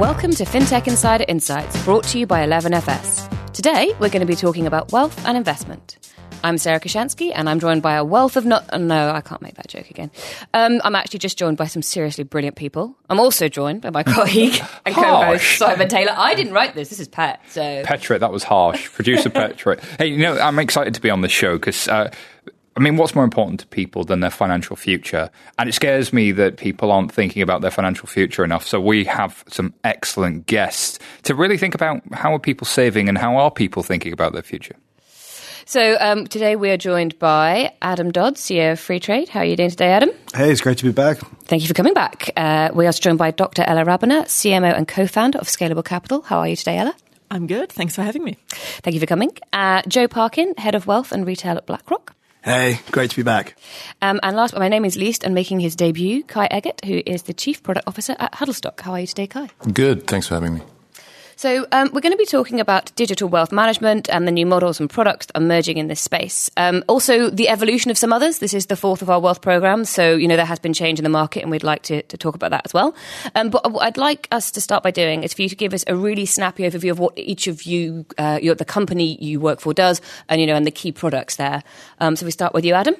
Welcome to FinTech Insider Insights, brought to you by 11FS. Today, we're going to be talking about wealth and investment. I'm Sarah Kocianski, and I'm joined by a wealth of not. No, I can't make that joke again. Um, I'm actually just joined by some seriously brilliant people. I'm also joined by my colleague and co-host Simon Taylor. I didn't write this. This is Pet. So Petrick, that was harsh. Producer Petrick. Hey, you know, I'm excited to be on the show because, uh, I mean, what's more important to people than their financial future? And it scares me that people aren't thinking about their financial future enough. So we have some excellent guests to really think about how are people saving and how are people thinking about their future. So um, today we are joined by Adam Dodd, CEO of Freetrade. How are you doing today, Adam? Hey, it's great to be back. Thank you for coming back. Uh, we are joined by Dr. Ella Rabener, CMO and co-founder of Scalable Capital. How are you today, Ella? I'm good. Thanks for having me. Thank you for coming. Uh, Joe Parkin, Head of Wealth and Retail at BlackRock. Hey, great to be back. Um, and last, but my name is Least, and making his debut, Kai Eggert, who is the Chief Product Officer at Huddlestock. How are you today, Kai? Good. Thanks for having me. So, um, we're going to be talking about digital wealth management and the new models and products emerging in this space. Um, also, the evolution of some others. This is the fourth of our wealth programs, so you know there has been change in the market, and we'd like to, to talk about that as well. Um, but what I'd like us to start by doing is for you to give us a really snappy overview of what each of you, uh, your, the company you work for, does, and you know, and the key products there. Um, so, we start with you, Adam.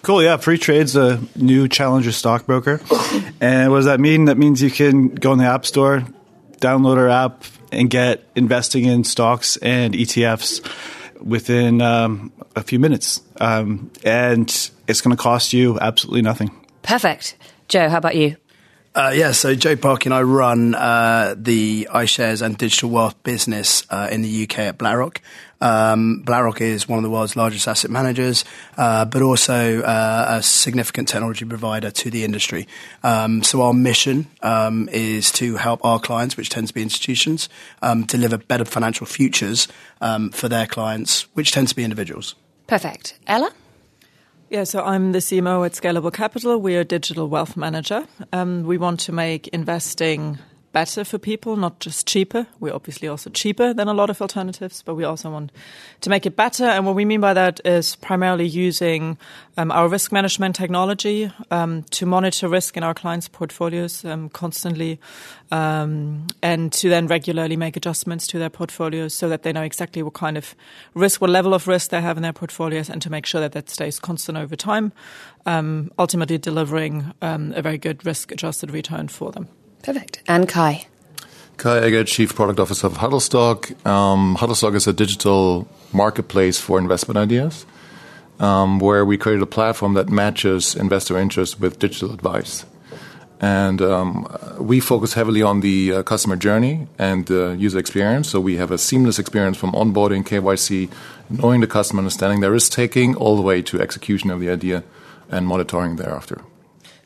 Cool, yeah. Freetrade's a new challenger stockbroker. and what does that mean? That means you can go in the App Store, download our app, and get investing in stocks and ETFs within um, a few minutes. Um, and it's going to cost you absolutely nothing. Perfect. Joe, how about you? Uh, yeah, so Joe Parkin, I run uh, the iShares and digital wealth business uh, in the UK at BlackRock. Um, BlackRock is one of the world's largest asset managers, uh, but also uh, a significant technology provider to the industry. Um, so our mission um, is to help our clients, which tend to be institutions, um, deliver better financial futures um, for their clients, which tend to be individuals. Perfect. Ella? Yeah, so I'm the CMO at Scalable Capital. We're a digital wealth manager. Um, we want to make investing better for people, not just cheaper. We're obviously also cheaper than a lot of alternatives, but we also want to make it better. And what we mean by that is primarily using um, our risk management technology um, to monitor risk in our clients' portfolios um, constantly, um, and to then regularly make adjustments to their portfolios so that they know exactly what kind of risk, what level of risk they have in their portfolios, and to make sure that that stays constant over time, um, ultimately delivering um, a very good risk-adjusted return for them. Perfect. And Kai? Kai Eggert, Chief Product Officer of Huddlestock. Um, Huddlestock is a digital marketplace for investment ideas um, where we created a platform that matches investor interest with digital advice. And um, we focus heavily on the uh, customer journey and uh, user experience. So we have a seamless experience from onboarding, KYC, knowing the customer, understanding their risk taking, all the way to execution of the idea and monitoring thereafter.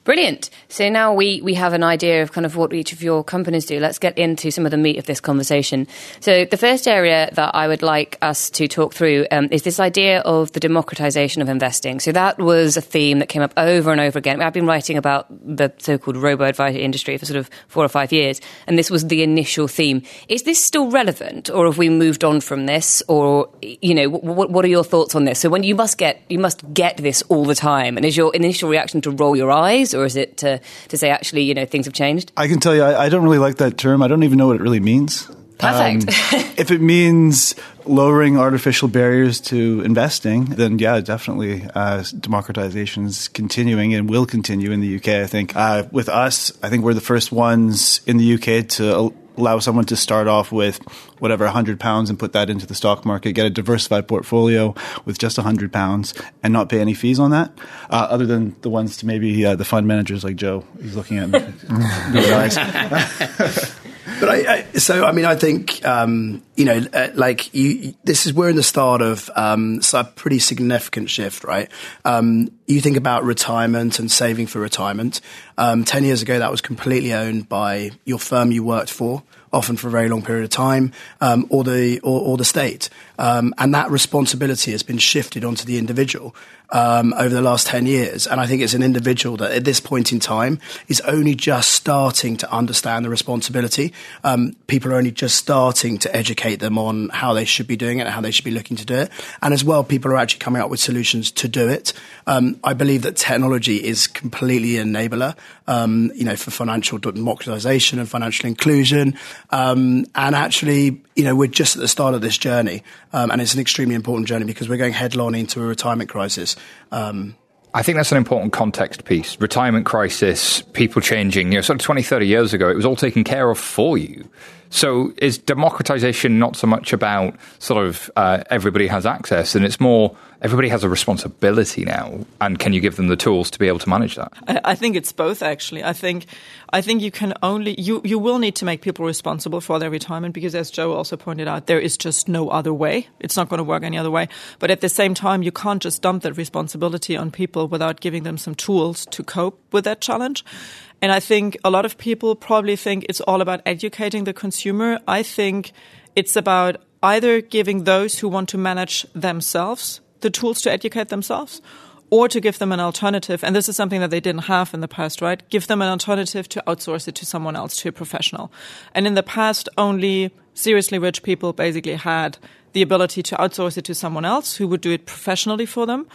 Brilliant. So now we, we have an idea of kind of what each of your companies do. Let's get into some of the meat of this conversation. So the first area that I would like us to talk through um, is this idea of the democratization of investing. So that was a theme that came up over and over again. I've been writing about the so-called robo-advisory industry for sort of four or five years, and this was the initial theme. Is this still relevant, or have we moved on from this? Or you know, what, what are your thoughts on this? So when you must get you must get this all the time, and is your initial reaction to roll your eyes? Or is it to, to say actually you know things have changed? I can tell you, I, I don't really like that term. I don't even know what it really means. Perfect. Um, if it means lowering artificial barriers to investing, then yeah, definitely uh, democratization is continuing and will continue in the UK. I think uh, with us, I think we're the first ones in the UK to allow someone to start off with whatever 100 pounds and put that into the stock market, get a diversified portfolio with just 100 pounds and not pay any fees on that, uh, other than the ones to maybe uh, the fund managers like Joe. He's looking at me. But I, I, so I mean, I think um, you know, uh, like you, this is we're in the start of um, so a pretty significant shift, right? Um, you think about retirement and saving for retirement. Um, Ten years ago, that was completely owned by your firm you worked for often for a very long period of time, um, or the or, or the state, um, and that responsibility has been shifted onto the individual um, over the last 10 years. And I think it's an individual that at this point in time is only just starting to understand the responsibility. Um, people are only just starting to educate them on how they should be doing it and how they should be looking to do it. And as well, people are actually coming up with solutions to do it. Um, I believe that technology is completely an enabler, um, you know, for financial democratization and financial inclusion. Um, and actually, you know, we're just at the start of this journey. Um, and it's an extremely important journey because we're going headlong into a retirement crisis. Um, I think that's an important context piece. Retirement crisis, people changing. You know, sort of 20, 30 years ago, it was all taken care of for you. So is democratization not so much about sort of uh, everybody has access, and it's more everybody has a responsibility now, and can you give them the tools to be able to manage that? I, I think it's both. Actually, I think I think you can only you you will need to make people responsible for their retirement because, as Joe also pointed out, there is just no other way. It's not going to work any other way. But at the same time, you can't just dump that responsibility on people without giving them some tools to cope with that challenge. And I think a lot of people probably think it's all about educating the consumer. I think it's about either giving those who want to manage themselves the tools to educate themselves or to give them an alternative. And this is something that they didn't have in the past, right? Give them an alternative to outsource it to someone else, to a professional. And in the past, only seriously rich people basically had the ability to outsource it to someone else who would do it professionally for them.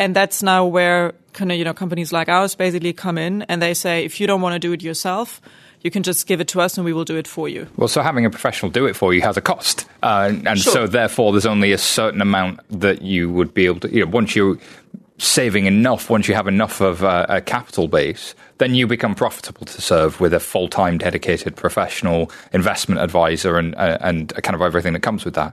And that's now where kind of, you know, companies like ours basically come in and they say, if you don't want to do it yourself, you can just give it to us and we will do it for you. Well, so having a professional do it for you has a cost. Uh, and Sure. so therefore there's only a certain amount that you would be able to, you know, once you're saving enough, once you have enough of a, a capital base, then you become profitable to serve with a full-time dedicated professional investment advisor and, uh, and kind of everything that comes with that.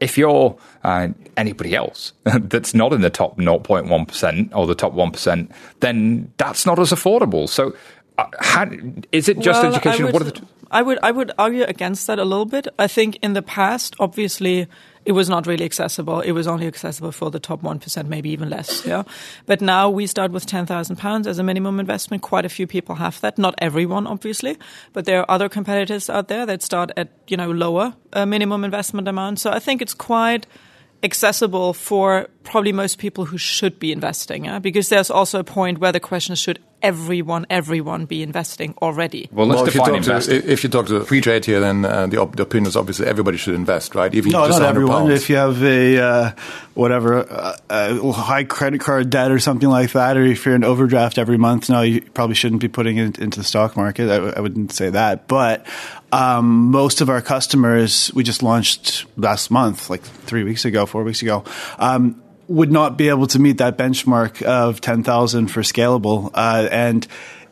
If you're uh, anybody else that's not in the top 0.1% or the top 1%, then that's not as affordable. So, uh, how, is it just Well, education? I would, what are the, I would I would argue against that a little bit. I think in the past, obviously, it was not really accessible. It was only accessible for the top one percent, maybe even less. Yeah, but now we start with ten thousand pounds as a minimum investment. Quite a few people have that. Not everyone, obviously, but there are other competitors out there that start at you know lower uh, minimum investment amount. So I think it's quite accessible for probably most people who should be investing. Yeah? Because there's also a point where the question is, should everyone, everyone be investing already? well, let's well, if you, define talk to, investing. if you talk to Freetrade here, then uh, the, op- the opinion is obviously everybody should invest, right? Even No, just not everyone. pounds. If you have a uh, whatever uh, uh, high credit card debt or something like that, or if you're in overdraft every month, no, you probably shouldn't be putting it into the stock market. I, w- I wouldn't say that, but um, most of our customers, we just launched last month, like three weeks ago, four weeks ago. Um, would not be able to meet that benchmark of 10,000 for scalable. Uh, and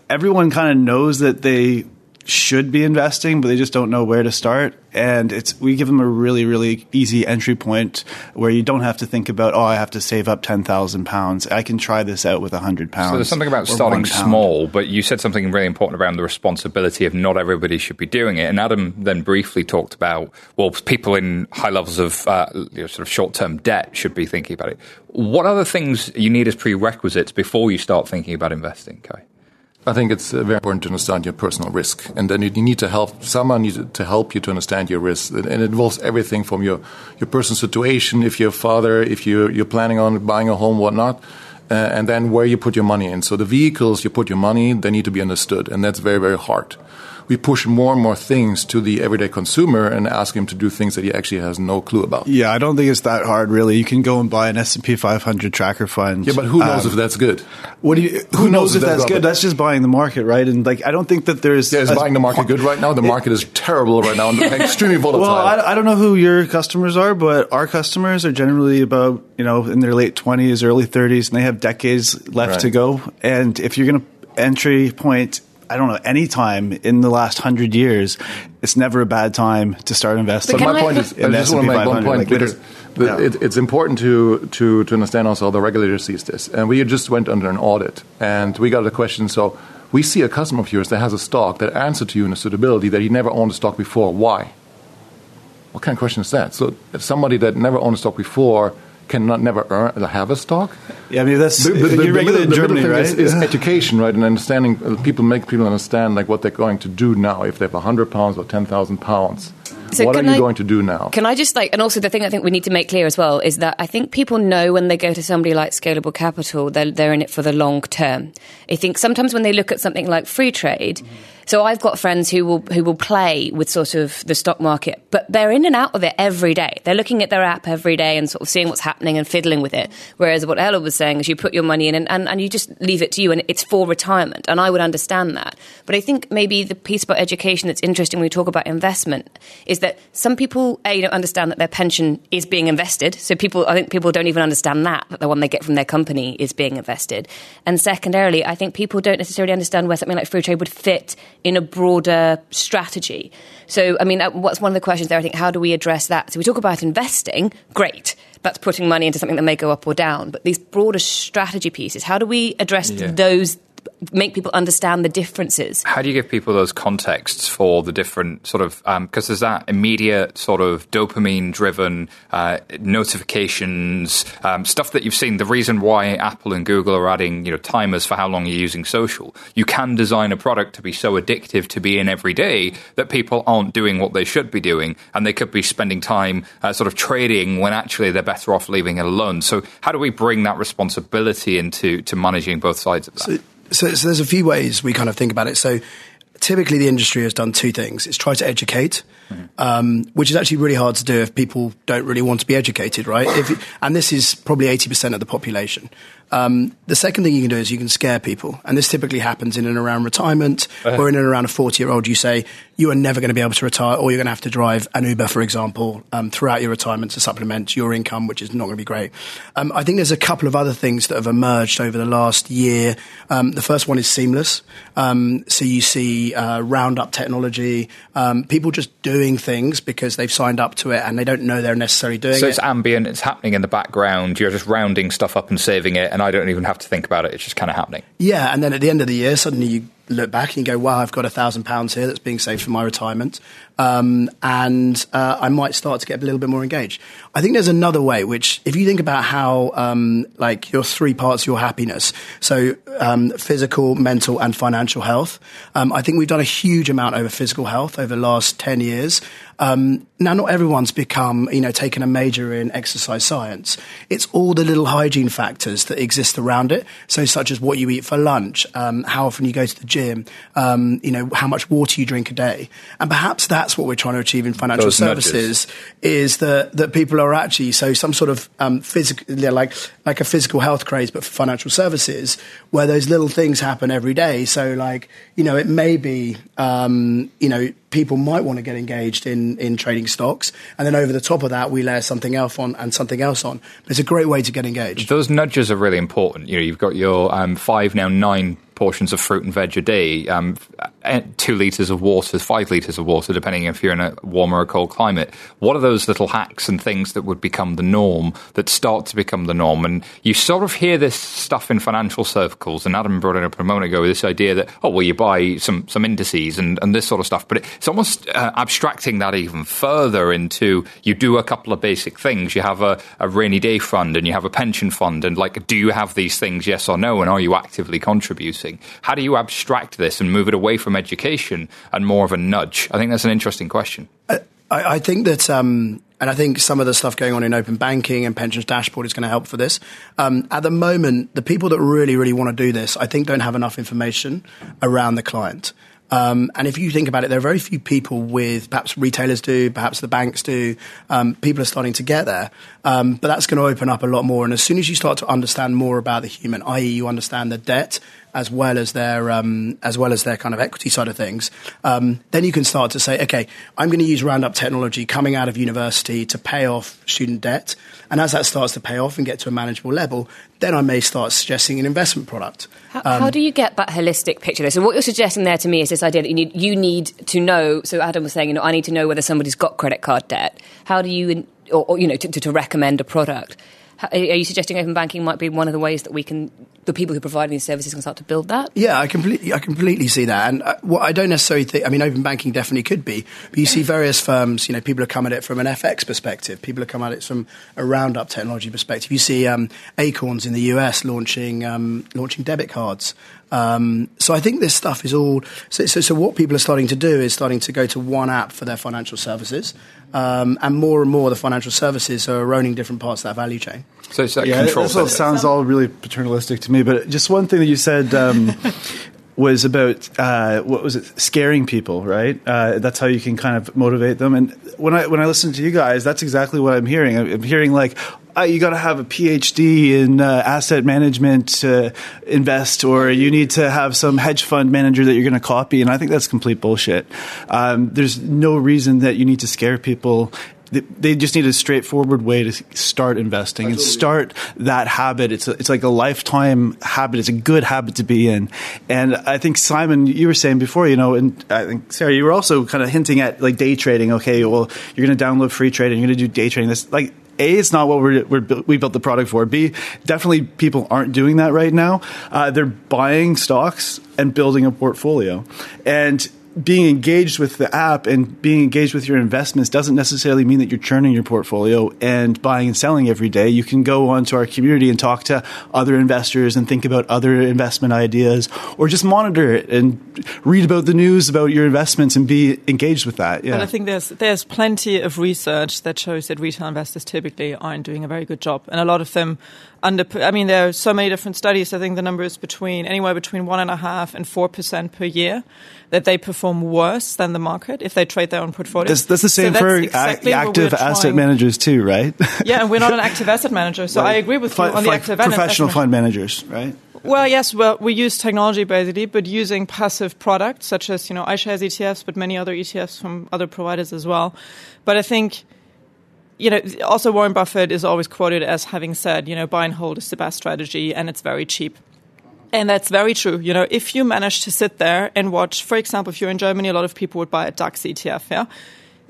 everyone kind of knows that they should be investing, but they just don't know where to start. And it's we give them a really, really easy entry point where you don't have to think about, oh, I have to save up ten thousand pounds. I can try this out with hundred pounds. So there's something about starting small, but you said something really important around the responsibility of not everybody should be doing it. And Adam then briefly talked about well, people in high levels of uh, you know, sort of short-term debt should be thinking about it. What other things you need as prerequisites before you start thinking about investing, Kai? I think it's uh, very important to understand your personal risk, and then you need to help someone needs to help you to understand your risk, and it involves everything from your your personal situation, if you're a father, if you you're planning on buying a home, whatnot, uh, and then where you put your money in. So the vehicles you put your money, they need to be understood, and that's very very hard. We push more and more things to the everyday consumer and ask him to do things that he actually has no clue about. Yeah, I don't think it's that hard, really. You can go and buy an S and P 500 tracker fund. Yeah, but who knows Um, if that's good? What do you? Who, Who knows, knows if that's that's good? That's just buying the market, right? And like, I don't think that there's. Yeah, is buying the market good right now? The market is terrible right now and extremely volatile. Well, I, I don't know who your customers are, but our customers are generally about you know in their late twenties, early thirties, and they have decades left Right. to go. And if you're going to entry point, I don't know, any time in the last hundred years, it's never a bad time to start investing. But But my I- point is, I in just want to make one point like, because yeah. it, it's important to, to, to understand also how the regulator sees this. And we just went under an audit, and we got a question. So we see a customer of yours that has a stock that answered to you in a suitability that he never owned a stock before. Why? What kind of question is that? So if somebody that never owned a stock before cannot never earn have a stock. Yeah, I mean that's the, the, the, regular in Germany, right? Is, is education, right, and understanding. Uh, people make people understand like what they're going to do now if they have hundred pounds or ten thousand pounds. So what are you I, going to do now? Can I just like, and also the thing I think we need to make clear as well is that I think people know when they go to somebody like Scalable Capital, they're, they're in it for the long term. I think sometimes when they look at something like Freetrade. Mm-hmm so I've got friends who will who will play with sort of the stock market, but they're in and out of it every day. They're looking at their app every day and sort of seeing what's happening and fiddling with it. Whereas what Ella was saying is you put your money in and, and, and you just leave it to you and it's for retirement. And I would understand that. But I think maybe the piece about education that's interesting when we talk about investment is that some people a, know, understand that their pension is being invested. So people I think people don't even understand that, that the one they get from their company is being invested. And secondarily, I think people don't necessarily understand where something like Freetrade would fit in a broader strategy. So, I mean, what's one of the questions there? I think, how do we address that? So, we talk about investing, great. That's putting money into something that may go up or down. But these broader strategy pieces, how do we address yeah. those make people understand the differences. How do you give people those contexts for the different sort of because um, there's that immediate sort of dopamine driven uh, notifications um, stuff that you've seen. The reason why Apple and Google are adding you know timers for how long you're using social, you can design a product to be so addictive to be in every day that people aren't doing what they should be doing, and they could be spending time uh, sort of trading when actually they're better off leaving it alone. So how do we bring that responsibility into to managing both sides of that? So- so, so, there's a few ways we kind of think about it. So typically the industry has done two things. It's try to educate, mm-hmm. um, which is actually really hard to do if people don't really want to be educated, right? If, and this is probably 80% of the population. Um, the second thing you can do is you can scare people. And this typically happens in and around retirement uh-huh. or in and around a 40 year old. You say, you are never going to be able to retire or you're going to have to drive an Uber, for example, um, throughout your retirement to supplement your income, which is not going to be great. Um, I think there's a couple of other things that have emerged over the last year. Um, the first one is seamless. Um, so you see uh, roundup technology, um, people just doing things because they've signed up to it and they don't know they're necessarily doing so it. So it's ambient, it's happening in the background, you're just rounding stuff up and saving it and I don't even have to think about it. It's just kind of happening. Yeah, and then at the end of the year, suddenly you look back and you go, wow, I've got a thousand pounds here that's being saved for my retirement. Um, and uh, I might start to get a little bit more engaged. I think there's another way, which if you think about how, um, like your three parts of your happiness, so um, physical, mental, and financial health, um, I think we've done a huge amount over physical health over the last 10 years. Um, now, not everyone's become, you know, taken a major in exercise science. It's all the little hygiene factors that exist around it. So, such as what you eat for lunch, um, how often you go to the gym, um, you know, how much water you drink a day. And perhaps that's what we're trying to achieve in financial Those services nudges. is that, that people are actually, so some sort of um, physical, like, like a physical health craze, but for financial services, where those little things happen every day. So, like, you know, it may be, um, you know, people might want to get engaged in, in trading stocks. And then over the top of that, we layer something else on and something else on. But it's a great way to get engaged. Those nudges are really important. You know, you've got your um, five, now nine portions of fruit and veg a day, um, two litres of water, five litres of water, depending if you're in a warmer or cold climate. What are those little hacks and things that would become the norm, that start to become the norm? And you sort of hear this stuff in financial circles, and Adam brought it up a moment ago, with this idea that, oh, well, you buy some, some indices and, and this sort of stuff. But it's almost uh, abstracting that even further into you do a couple of basic things. You have a, a rainy day fund and you have a pension fund, and like, do you have these things, yes or no? And are you actively contributing? How do you abstract this and move it away from education and more of a nudge? I think that's an interesting question. I, I think that, um, and I think some of the stuff going on in open banking and pensions dashboard is going to help for this. Um, at the moment, the people that really, really want to do this, I think, don't have enough information around the client. Um, and if you think about it, there are very few people with perhaps retailers do, perhaps the banks do. Um, people are starting to get there, um, but that's going to open up a lot more. And as soon as you start to understand more about the human, i.e., you understand the debt as well as their um, as well as their kind of equity side of things, um, then you can start to say, okay, I'm going to use Roundup technology coming out of university to pay off student debt, and as that starts to pay off and get to a manageable level, then I may start suggesting an investment product. How, um, how do you get that holistic picture? Though? So what you're suggesting there to me is this idea that you need you need to know. So Adam was saying, you know, I need to know whether somebody's got credit card debt. How do you, or, or you know, to, to, to recommend a product? Are you suggesting open banking might be one of the ways that we can the people who provide these services can start to build that? Yeah, I completely, I completely see that. And uh, what I don't necessarily think, I mean, open banking definitely could be, but you see various firms, you know, people are coming at it from an FX perspective, people are coming at it from a roundup technology perspective. You see um, Acorns in the US launching, um, launching debit cards. Um, so I think this stuff is all. So, so, so, what people are starting to do is starting to go to one app for their financial services, um, and more and more the financial services are owning different parts of that value chain. So it's that yeah, control. this all sounds all really paternalistic to me. But just one thing that you said. Um, was about uh, what was it scaring people right uh, that's how you can kind of motivate them and when i when i listen to you guys that's exactly what i'm hearing i'm hearing like uh, you got to have a PhD in uh, asset management to invest, or you need to have some hedge fund manager that you're going to copy. And I think that's complete bullshit. Um, there's no reason that you need to scare people they just need a straightforward way to start investing and start that habit. It's a, it's like a lifetime habit. It's a good habit to be in. And I think Simon, you were saying before, you know, and I think Sarah, you were also kind of hinting at like day trading. Okay, well, you're going to download free trading. You're going to do day trading. This like a, it's not what we're, we're, we built the product for. B, definitely people aren't doing that right now. Uh, they're buying stocks and building a portfolio. And being engaged with the app and being engaged with your investments doesn't necessarily mean that you're churning your portfolio and buying and selling every day. You can go onto our community and talk to other investors and think about other investment ideas or just monitor it and read about the news about your investments and be engaged with that. Yeah. But I think there's there's plenty of research that shows that retail investors typically aren't doing a very good job. And a lot of them under, I mean, there are so many different studies. I think the number is between anywhere between one and a half and four percent per year that they perform worse than the market if they trade their own portfolio. That's, that's the same so for exactly active asset managers too, right? yeah, and we're not an active asset manager, so I agree with you on the active professional fund managers, right? Well, yes. Well, we use technology basically, but using passive products such as you know iShares ETFs, but many other ETFs from other providers as well. But I think you know, also Warren Buffett is always quoted as having said, you know, buy and hold is the best strategy and it's very cheap. And that's very true. You know, if you manage to sit there and watch, for example, if you're in Germany, a lot of people would buy a DAX ETF, yeah?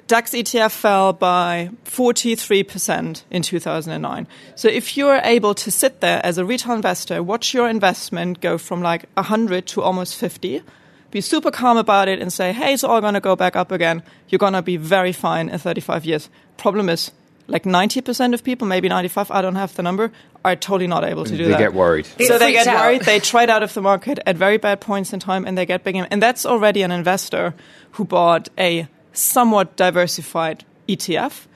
DAX ETF fell by 43% in 2009. So if you're able to sit there as a retail investor, watch your investment go from like 100 to almost 50, be super calm about it and say, hey, it's all going to go back up again. You're going to be very fine in 35 years. Problem is, like 90% of people, maybe 95, I don't have the number, are totally not able to do they that. They get worried. So they get out. worried, they trade out of the market at very bad points in time and they get big. And that's already an investor who bought a somewhat diversified ETF.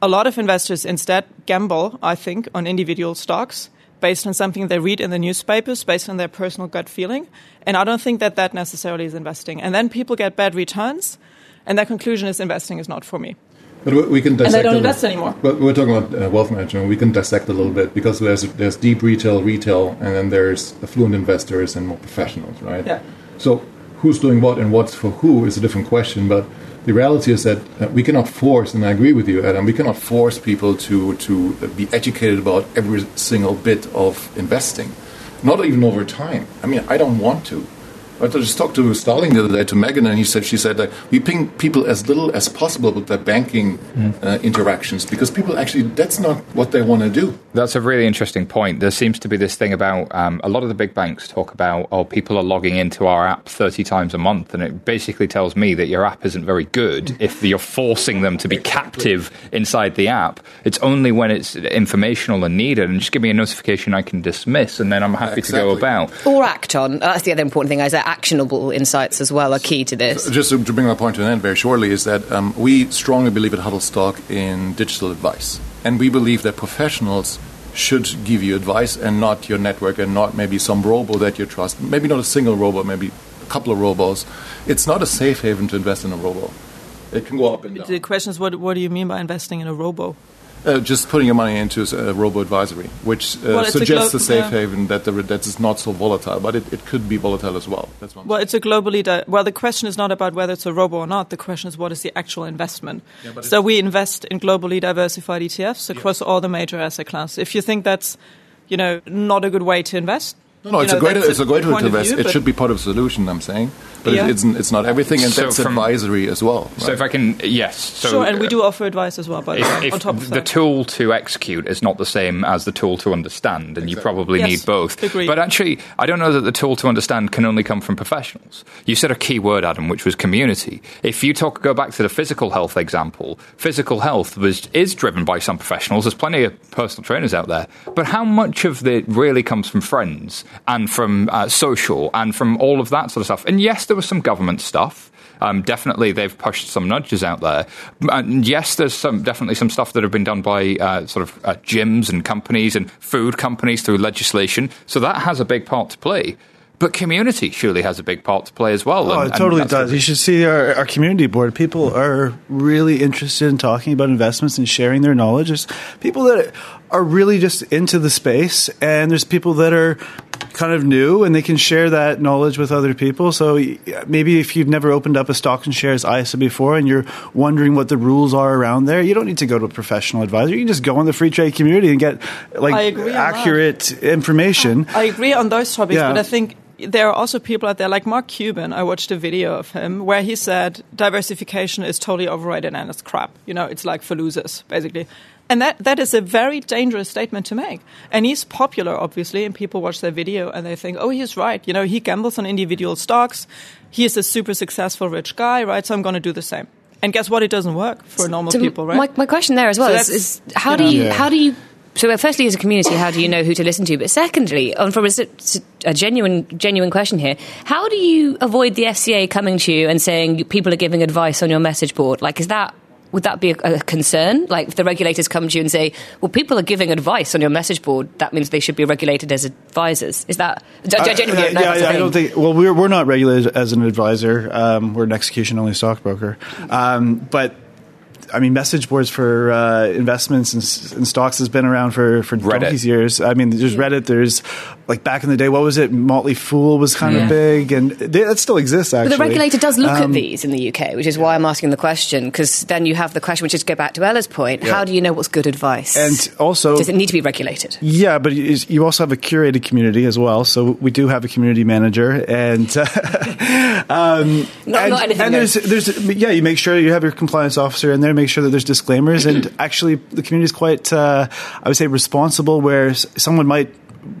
A lot of investors instead gamble, I think, on individual stocks based on something they read in the newspapers, based on their personal gut feeling. And I don't think that that necessarily is investing. And then people get bad returns, and their conclusion is investing is not for me. But we can dissect. And they don't invest anymore. But we're talking about uh, wealth management. We can dissect a little bit because there's there's deep retail, retail, and then there's affluent investors and more professionals, right? Yeah. So who's doing what and what's for who is a different question, but the reality is that uh, we cannot force, and I agree with you, Adam, we cannot force people to to be educated about every single bit of investing, not even over time. I mean, I don't want to. I just talked to Starling the other day to Megan, and he said she said that we ping people as little as possible with their banking mm. uh, interactions because people actually that's not what they want to do. That's a really interesting point. There seems to be this thing about um, a lot of the big banks talk about oh people are logging into our app thirty times a month, and it basically tells me that your app isn't very good if you're forcing them to be captive inside the app. It's only when it's informational and needed, and just give me a notification I can dismiss, and then I'm happy exactly. to go about or act on. That's the other important thing. I that actionable insights as well are key to this. Just to bring my point to an end very shortly is that um, we strongly believe at Huddlestock in digital advice, and we believe that professionals should give you advice and not your network and not maybe some robo that you trust. Maybe not a single robo, maybe a couple of robos. It's not a safe haven to invest in a robo. It can go up and down. The question is, what, what do you mean by investing in a robo? Uh, just putting your money into a robo advisory, which uh, well, suggests a, a safe yeah. haven that the, that is not so volatile, but it, it could be volatile as well. That's one. Well, it's a globally. Di- well, the question is not about whether it's a robo or not. The question is what is the actual investment. Yeah, so we invest in globally diversified ETFs across yeah. all the major asset classes. If you think that's, you know, not a good way to invest, No, no, it's You a great, it's a great way point to invest. view, it should be part of the solution. I'm saying, but Yeah. it's it's not everything, and So that's from- advisory as well. So if I can, yes. So, sure, and we uh, do offer advice as well, by the way, on top of the that. tool to execute is not the same as the tool to understand, and you probably Yes, need both. agreed. But actually, I don't know that the tool to understand can only come from professionals. You said a key word, Adam, which was community. If you talk, go back to the physical health example, physical health was is driven by some professionals. There's plenty of personal trainers out there, but how much of it really comes from friends and from uh, social and from all of that sort of stuff? And yes, there was some government stuff. Um, definitely, they've pushed some nudges out there. And yes, there's some definitely some stuff that have been done by uh, sort of uh, gyms and companies and food companies through legislation. So that has a big part to play. But community surely has a big part to play as well. Oh, and- it totally does. You should see our, our community board. People are really interested in talking about investments and sharing their knowledge. There's people that are really just into the space, and there's people that are kind of new and they can share that knowledge with other people. So maybe if you've never opened up a stocks and shares ISA before and you're wondering what the rules are around there, you don't need to go to a professional advisor. You can just go on the Freetrade community and get like I agree on that. accurate information. I agree on those topics, Yeah. but I think there are also people out there like Mark Cuban. I watched a video of him where he said diversification is totally overrated and it's crap. You know, it's like for losers, basically. And that, that is a very dangerous statement to make. And he's popular, obviously, and people watch their video and they think, oh, he's right. You know, he gambles on individual stocks. He is a super successful rich guy, right? So I'm going to do the same. And guess what? It doesn't work for normal So people, right? My, my question there as well So is, is how you do you Yeah. how do you so firstly as a community how do you know who to listen to but secondly on from a genuine genuine question here how do you avoid the FCA coming to you and saying people are giving advice on your message board like is that would that be a, a concern? Like, if the regulators come to you and say, "Well, people are giving advice on your message board," that means they should be regulated as advisors. Is that gen- I- genuinely? yeah, don't yeah, that's a I don't think. Well, we're we're not regulated as an advisor. Um, we're an execution only stockbroker. Um, but I mean, message boards for uh, investments and, s- and stocks has been around for for Reddit. donkey's years. I mean, there's Reddit. There's like back in the day, what was it? Motley Fool was kind Yeah. of big, and they, that still exists. Actually, But the regulator does look at Um, these in the UK, which is why I'm asking the question. Because then you have the question, which is go back to Ella's point: Yeah. How do you know what's good advice? And also, does it need to be regulated? Yeah, but you also have a curated community as well. So we do have a community manager, and um, Not- and, not anything and there's there's yeah, you make sure you have your compliance officer in there, make sure that there's disclaimers, and actually the community is quite uh, I would say responsible. Where someone might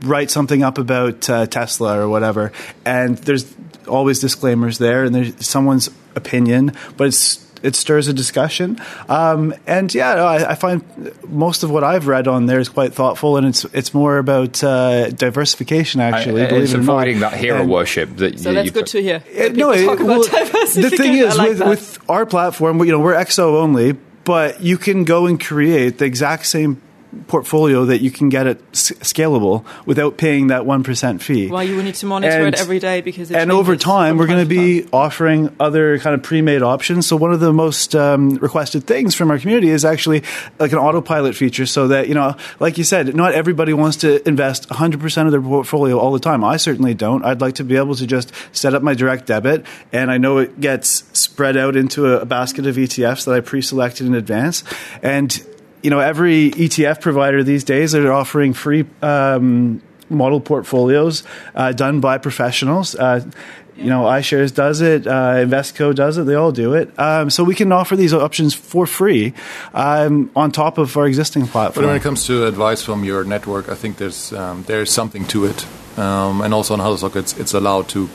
write something up about uh, Tesla or whatever, and there's always disclaimers there, and there's someone's opinion, but it's it stirs a discussion. Um, and yeah, no, I, I find most of what I've read on there is quite thoughtful, and it's it's more about uh, diversification. Actually, I- believe it's not. avoiding that hero And- worship that so you, that's you good put- to hear. When no, people talk it- about well, the thing is like with, that. with our platform, you know, we're XO only, but you can go and create the exact same portfolio that you can get it s- scalable without paying that 1% fee. Well, you need to monitor it every day because and over time we're going to to be offering other kind of pre-made options. So one of the most um, requested things from our community is actually like an autopilot feature, so that you know, like you said, not everybody wants to invest 100% of their portfolio all the time. I certainly don't. I'd like to be able to just set up my direct debit, and I know it gets spread out into a, a basket of ETFs that I pre-selected in advance, and you know, every ETF provider these days are offering free um, model portfolios uh, done by professionals. Uh, you know, iShares does it, uh, Invesco does it. They all do it. Um, so we can offer these options for free um, on top of our existing platform. But when it comes to advice from your network, I think there's um, there's something to it, um, and also on Huddlestock, it's it's allowed to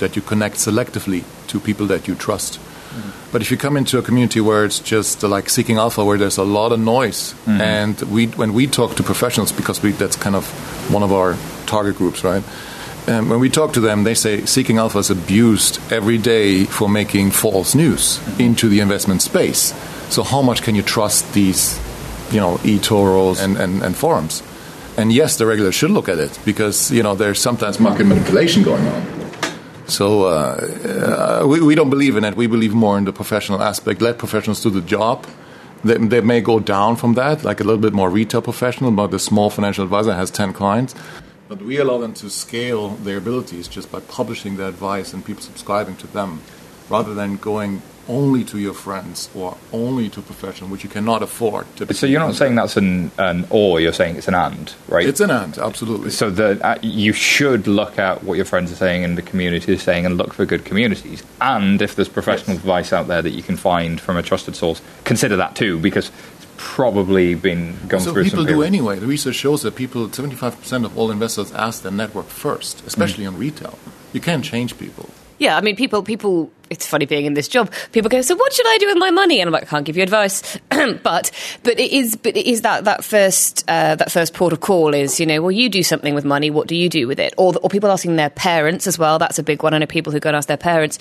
that you connect selectively to people that you trust. But if you come into a community where it's just uh, like seeking alpha, where there's a lot of noise, mm-hmm. and we when we talk to professionals, because we that's kind of one of our target groups, right? And when we talk to them, they say seeking alpha is abused every day for making false news mm-hmm. into the investment space. So how much can you trust these, you know, eToros and, and, and forums? And yes, the regulator should look at it because you know there's sometimes market manipulation going on. So uh, uh, we, we don't believe in it. We believe more in the professional aspect. Let professionals do the job. They, they may go down from that, like a little bit more retail professional, but the small financial advisor has 10 clients. But we allow them to scale their abilities just by publishing their advice and people subscribing to them, rather than going only to your friends or only to professionals, which you cannot afford. To So you're not saying that's an, an or, you're saying it's an and, right? It's an and, absolutely. So that uh, you should look at what your friends are saying and the community is saying and look for good communities. And if there's professional yes. advice out there that you can find from a trusted source, consider that too, because it's probably been going so through. people do anyway. The research shows that people, seventy-five percent of all investors ask their network first, especially mm. on retail. You can't change people. Yeah, I mean, people, people. It's funny being in this job. People go, "So what should I do with my money?" And I'm like, "I can't give you advice." but, but it is, but it is that that first uh, that first port of call is, you know, well, you do something with money. What do you do with it? Or, or people asking their parents as well. That's a big one. I know people who go and ask their parents.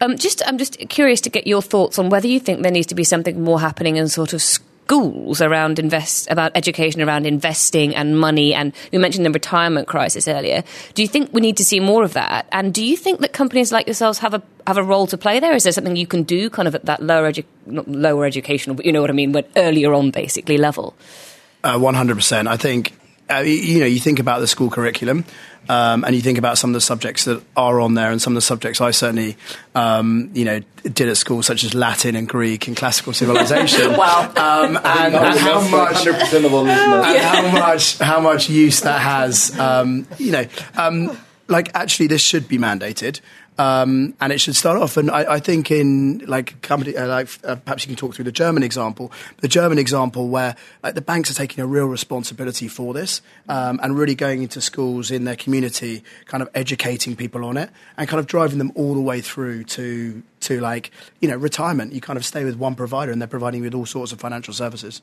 Um, just, I'm just curious to get your thoughts on whether you think there needs to be something more happening in sort of schools around invest about education around investing and money and you mentioned the retirement crisis earlier. Do you think we need to see more of that? And do you think that companies like yourselves have a have a role to play there? Is there something you can do kind of at that lower edu- lower educational but you know what I mean but earlier on basically level? Uh, 100% I think uh, you know, you think about the school curriculum, um, and you think about some of the subjects that are on there, and some of the subjects I certainly, um, you know, did at school, such as Latin and Greek and classical civilization. wow! Um, and, and how much, and how much, how much use that has, um, you know, um, like actually, this should be mandated. Um, and it should start off. And I, I think in like company, uh, like uh, perhaps you can talk through the German example, the German example where the banks are taking a real responsibility for this um, and really going into schools in their community, kind of educating people on it and kind of driving them all the way through to to like you know retirement. You kind of stay with one provider and they're providing you with all sorts of financial services.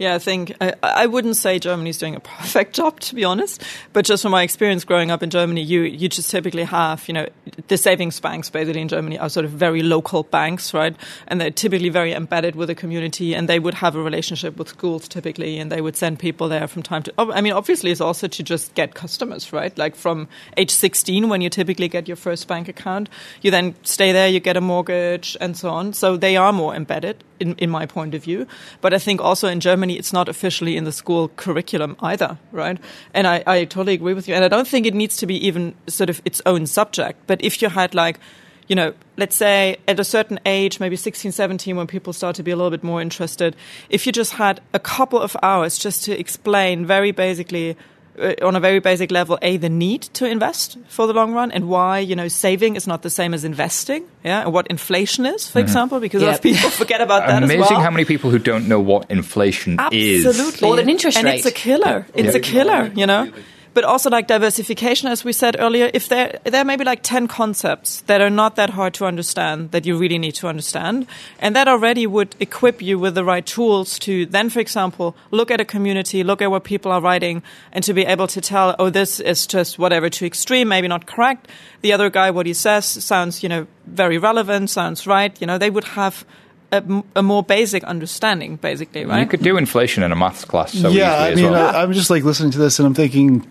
Yeah, I think I, I wouldn't say Germany's doing a perfect job, to be honest. But just from my experience growing up in Germany, you you just typically have, you know, the savings banks basically in Germany are sort of very local banks, right? And they're typically very embedded with the community, and they would have a relationship with schools typically, and they would send people there from time to. I mean, obviously, it's also to just get customers, right? Like from age 16, when you typically get your first bank account, you then stay there, you get a mortgage, and so on. So they are more embedded, in, in my point of view. But I think also in Germany It's not officially in the school curriculum either, right? And I, I totally agree with you. And I don't think it needs to be even sort of its own subject. But if you had like, you know, let's say at a certain age, maybe 16, 17, when people start to be a little bit more interested, if you just had a couple of hours just to explain very basically on a very basic level, a the need to invest for the long run, and why you know saving is not the same as investing. Yeah, and what inflation is, for mm-hmm. example, because yep. people forget about that. Amazing well. how many people who don't know what inflation Absolutely. is. Absolutely, or an interest and rate. it's a killer. It's yeah. a killer. You know but also like diversification, as we said earlier. If there there may be like ten concepts that are not that hard to understand that you really need to understand, and that already would equip you with the right tools to then, for example, look at a community, look at what people are writing, and to be able to tell, oh, this is just whatever too extreme, maybe not correct. The other guy, what he says sounds, you know, very relevant, sounds right. You know, they would have a, a, more basic understanding, basically, right? You could do inflation in a maths class so yeah, I mean, well. I, I'm just like listening to this and I'm thinking,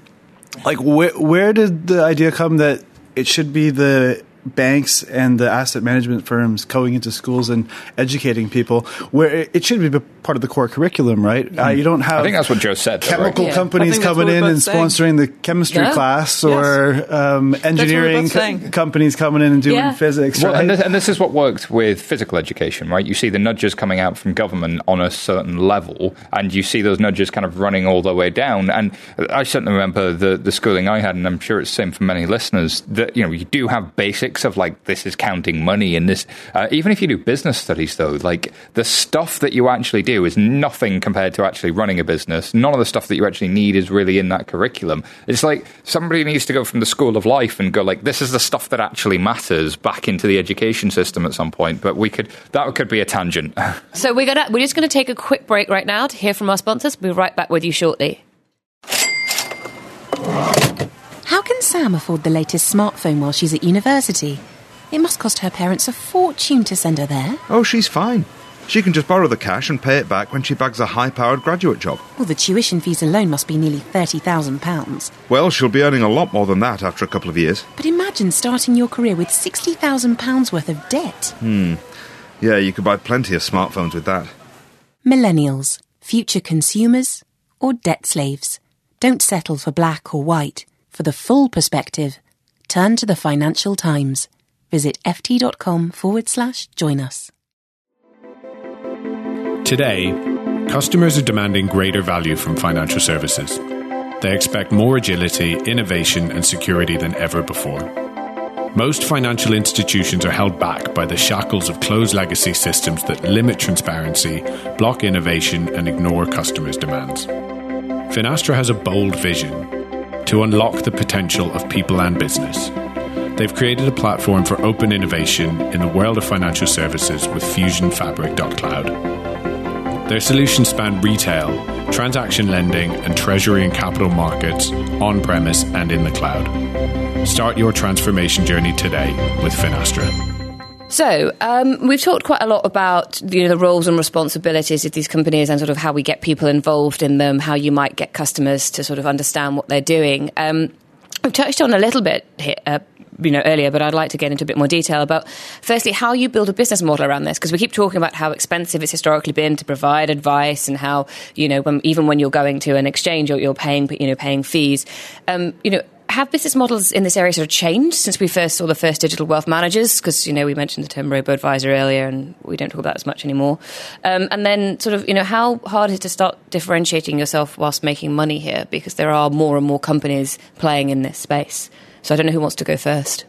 like, where where did the idea come that it should be the banks and the asset management firms going into schools and educating people where it should be part of the core curriculum, right? Mm. Uh, you don't have. I think that's what Joe said. Chemical right? companies yeah. coming in and sponsoring the chemistry yeah. class, or yes. um, engineering co- companies coming in and doing yeah. physics. Well, right? and, this, and, this, is what worked with physical education, right? You see the nudges coming out from government on a certain level, and you see those nudges kind of running all the way down. And I certainly remember the the schooling I had, and I'm sure it's the same for many listeners. That you know, you do have of like this is counting money and this. Uh, even if you do business studies, though, like the stuff that you actually do is nothing compared to actually running a business. None of the stuff that you actually need is really in that curriculum. It's like somebody needs to go from the school of life and go like, this is the stuff that actually matters back into the education system at some point. But we could that could be a tangent. so we're gonna we're just gonna take a quick break right now to hear from our sponsors. We'll be right back with you shortly. How can Sam afford the latest smartphone while she's at university? It must cost her parents a fortune to send her there. Oh, she's fine. She can just borrow the cash and pay it back when she bags a high powered graduate job. Well, the tuition fees alone must be nearly £30,000. Well, she'll be earning a lot more than that after a couple of years. But imagine starting your career with £60,000 worth of debt. Hmm. Yeah, you could buy plenty of smartphones with that. Millennials, future consumers, or debt slaves. Don't settle for black or white. For the full perspective, turn to the Financial Times. Visit ft.com forward slash join us. Today, customers are demanding greater value from financial services. They expect more agility, innovation, and security than ever before. Most financial institutions are held back by the shackles of closed legacy systems that limit transparency, block innovation, and ignore customers' demands. Finastra has a bold vision to unlock the potential of people and business. They've created a platform for open innovation in the world of financial services with fusion FusionFabric.cloud. Their solutions span retail, transaction lending, and treasury and capital markets on premise and in the cloud. Start your transformation journey today with Finastra. So um, we've talked quite a lot about you know the roles and responsibilities of these companies and sort of how we get people involved in them, how you might get customers to sort of understand what they're doing. Um, I've touched on a little bit here, uh, you know earlier, but I'd like to get into a bit more detail about firstly how you build a business model around this because we keep talking about how expensive it's historically been to provide advice and how you know when, even when you're going to an exchange you're, you're paying you know paying fees. Um, you know have business models in this area sort of changed since we first saw the first digital wealth managers? Because you know we mentioned the term robo advisor earlier, and we don't talk about as much anymore. Um, and then, sort of, you know, how hard is it to start differentiating yourself whilst making money here? Because there are more and more companies playing in this space. So I don't know who wants to go first.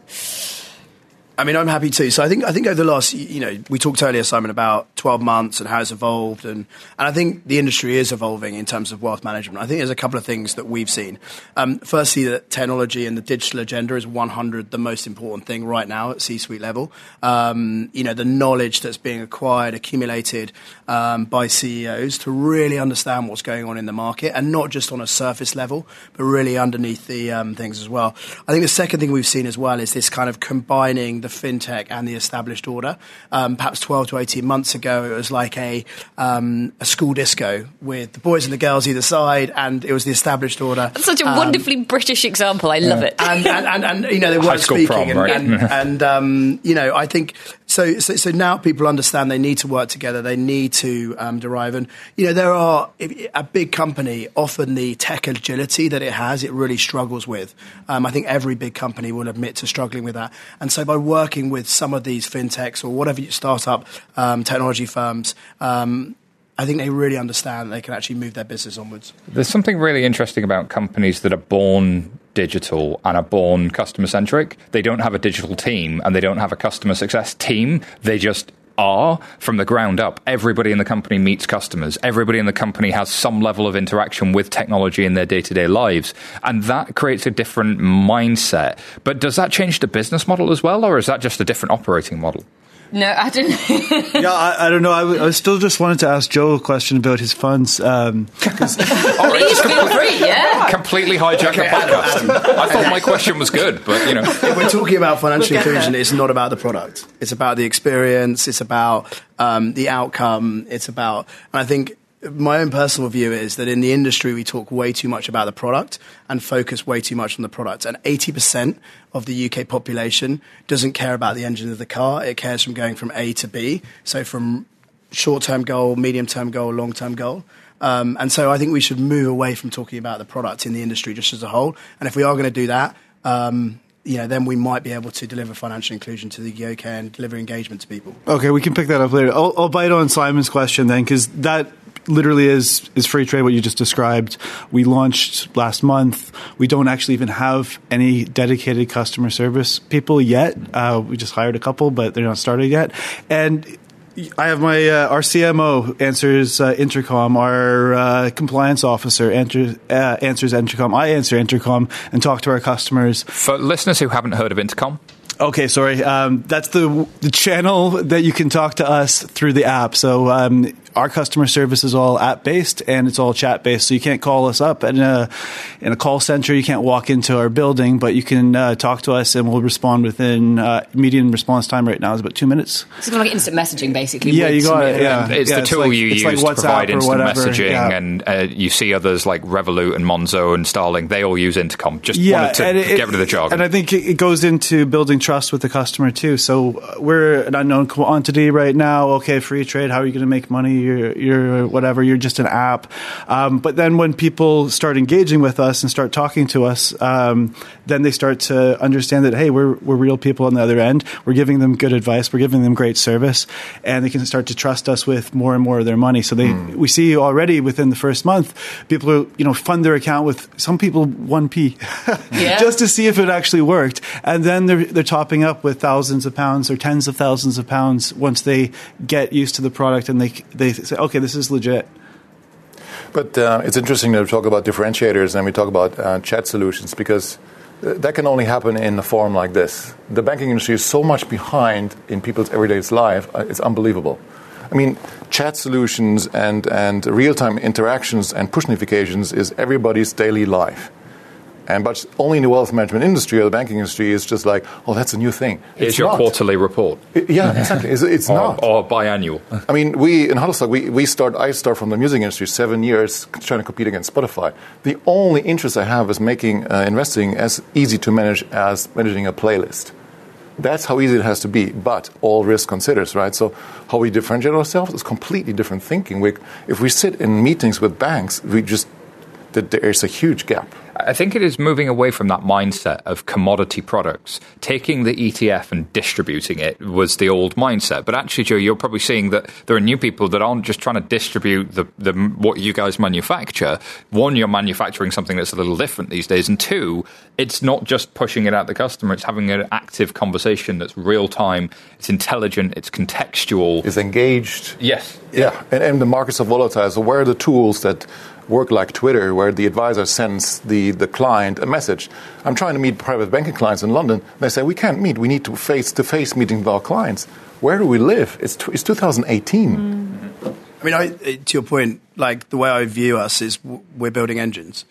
I mean, I'm happy to. So I think I think over the last, you know, we talked earlier, Simon, about 12 months and how it's evolved, and and I think the industry is evolving in terms of wealth management. I think there's a couple of things that we've seen. Um, firstly, that technology and the digital agenda is 100 the most important thing right now at C-suite level. Um, you know, the knowledge that's being acquired, accumulated um, by CEOs to really understand what's going on in the market, and not just on a surface level, but really underneath the um, things as well. I think the second thing we've seen as well is this kind of combining the fintech and the established order. Um, perhaps 12 to 18 months ago, it was like a, um, a school disco with the boys and the girls either side, and it was the established order. That's such a Um, wonderfully British example. I love it. and, and, and, and you know they weren't school speaking, prom, and, right? and, and um, you know I think so, so. So now people understand they need to work together. They need to um, derive, and you know there are a big company often the tech agility that it has, it really struggles with. Um, I think every big company will admit to struggling with that, and so by working with some of these fintechs or whatever startup um, technology firms. Um, I think they really understand they can actually move their business onwards. There's something really interesting about companies that are born digital and are born customer centric. They don't have a digital team and they don't have a customer success team. They just are from the ground up. Everybody in the company meets customers. Everybody in the company has some level of interaction with technology in their day to day lives. And that creates a different mindset. But does that change the business model as well, or is that just a different operating model? No, I didn't. yeah, I, I don't know. I, w- I still just wanted to ask Joe a question about his funds. Um, Please feel free. Yeah. Completely hijack the podcast. I thought my question was good, but you know. if we're talking about financial We'll inclusion, there. it's not about the product. It's about the experience. It's about um, the outcome. It's about, and I think my own personal view is that in the industry we talk way too much about the product and focus way too much on the product. And 80% of the UK population doesn't care about the engine of the car. It cares from going from A to B. So from short-term goal, medium-term goal, long-term goal. Um, and so I think we should move away from talking about the product in the industry just as a whole. And if we are going to do that, um, you know, then we might be able to deliver financial inclusion to the UK and deliver engagement to people. okay, we can pick that up later. I'll, I'll bite on Simon's question then, because that literally is is Freetrade. What you just described. We launched last month. We don't actually even have any dedicated customer service people yet. Uh, we just hired a couple, but they're not started yet. And I have my uh, our CMO answers uh, intercom. Our uh, compliance officer answers uh, answers intercom. I answer intercom and talk to our customers. For listeners who haven't heard of Intercom, Okay, sorry. Um, that's the the channel that you can talk to us through the app. So um, our customer service is all app based and it's all chat based. So you can't call us up in a in a call center. You can't walk into our building, but you can uh, talk to us and we'll respond within uh, median response time right now is about two minutes. It's kind of like instant messaging, basically. Yeah, you got it. Yeah, it's Yeah, the it's tool like- you it's use like to WhatsApp provide instant whatever, messaging, yeah. and uh, you see others like Revolut and Monzo and Starling. They all use Intercom. Just wanted to it- get rid of the jargon. And I think it it goes into building trust with the customer too. So uh, we're an unknown quantity right now. Okay, Freetrade. How are you going to make money? You're, you're whatever, you're just an app. Um, but then when people start engaging with us and start talking to us, um, then they start to understand that, hey, we're, we're real people on the other end. We're giving them good advice. We're giving them great service. And they can start to trust us with more and more of their money. So they, mm. we see already within the first month, people are, you know, fund their account with some people 1p yeah. just to see if it actually worked. And then they're, they're topping up with thousands of pounds or tens of thousands of pounds once they get used to the product and they, they say, okay, this is legit. But uh, it's interesting to talk about differentiators and we talk about uh, chat solutions because that can only happen in a form like this. The banking industry is so much behind in people's everyday life, uh, it's unbelievable. I mean, chat solutions and, and real time interactions and push notifications is everybody's daily life. And but only in the wealth management industry or the banking industry is just like, oh, that's a new thing. It's your not. quarterly report. It, yeah, exactly. It's, it's or, not. Or biannual. I mean, we in Huddlestock, we, we start. I start from the music industry, seven years trying to compete against Spotify. The only interest I have is making uh, investing as easy to manage as managing a playlist. That's how easy it has to be, but all risk considered, right? So, how we differentiate ourselves is completely different thinking. We, if we sit in meetings with banks, we just that there's a huge gap. I think it is moving away from that mindset of commodity products. Taking the ETF and distributing it was the old mindset. But actually, Joe, you're probably seeing that there are new people that aren't just trying to distribute the, the what you guys manufacture. One, you're manufacturing something that's a little different these days, and two, it's not just pushing it out the customer. It's having an active conversation that's real time. It's intelligent. It's contextual. It's engaged. Yes. Yeah, and, and the markets are volatile. So where are the tools that work like Twitter, where the advisor sends the, the client a message. I'm trying to meet private banking clients in London. They say, we can't meet. We need to face to face meeting with our clients. Where do we live? It's, t- it's 2018. Mm. I mean, I, to your point, like the way I view us is we're building engines.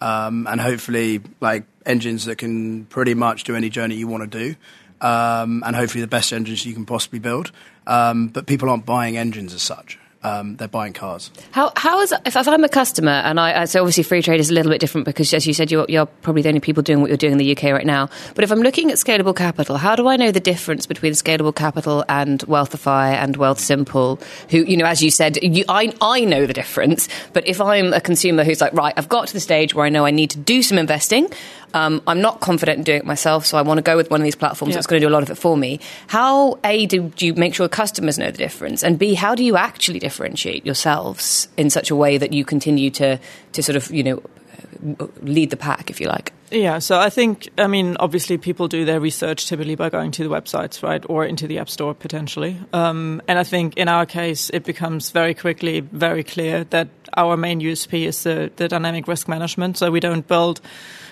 Um, and hopefully, like engines that can pretty much do any journey you want to do. Um, and hopefully the best engines you can possibly build. Um, but people aren't buying engines as such um, they're buying cars. How how is if, if I'm a customer and I so obviously Freetrade is a little bit different because as you said you're, you're probably the only people doing what you're doing in the UK right now. But if I'm looking at scalable capital, how do I know the difference between scalable capital and Wealthify and Wealthsimple? Who you know, as you said, you, I I know the difference. But if I'm a consumer who's like, right, I've got to the stage where I know I need to do some investing. Um, I'm not confident in doing it myself, so I want to go with one of these platforms yeah. that's going to do a lot of it for me. How a do, do you make sure customers know the difference, and b how do you actually differentiate yourselves in such a way that you continue to to sort of you know lead the pack, if you like? Yeah, so I think, I mean, obviously people do their research typically by going to the websites, right, or into the App Store potentially. Um, and I think in our case, it becomes very quickly very clear that our main USP is the, the dynamic risk management. So we don't build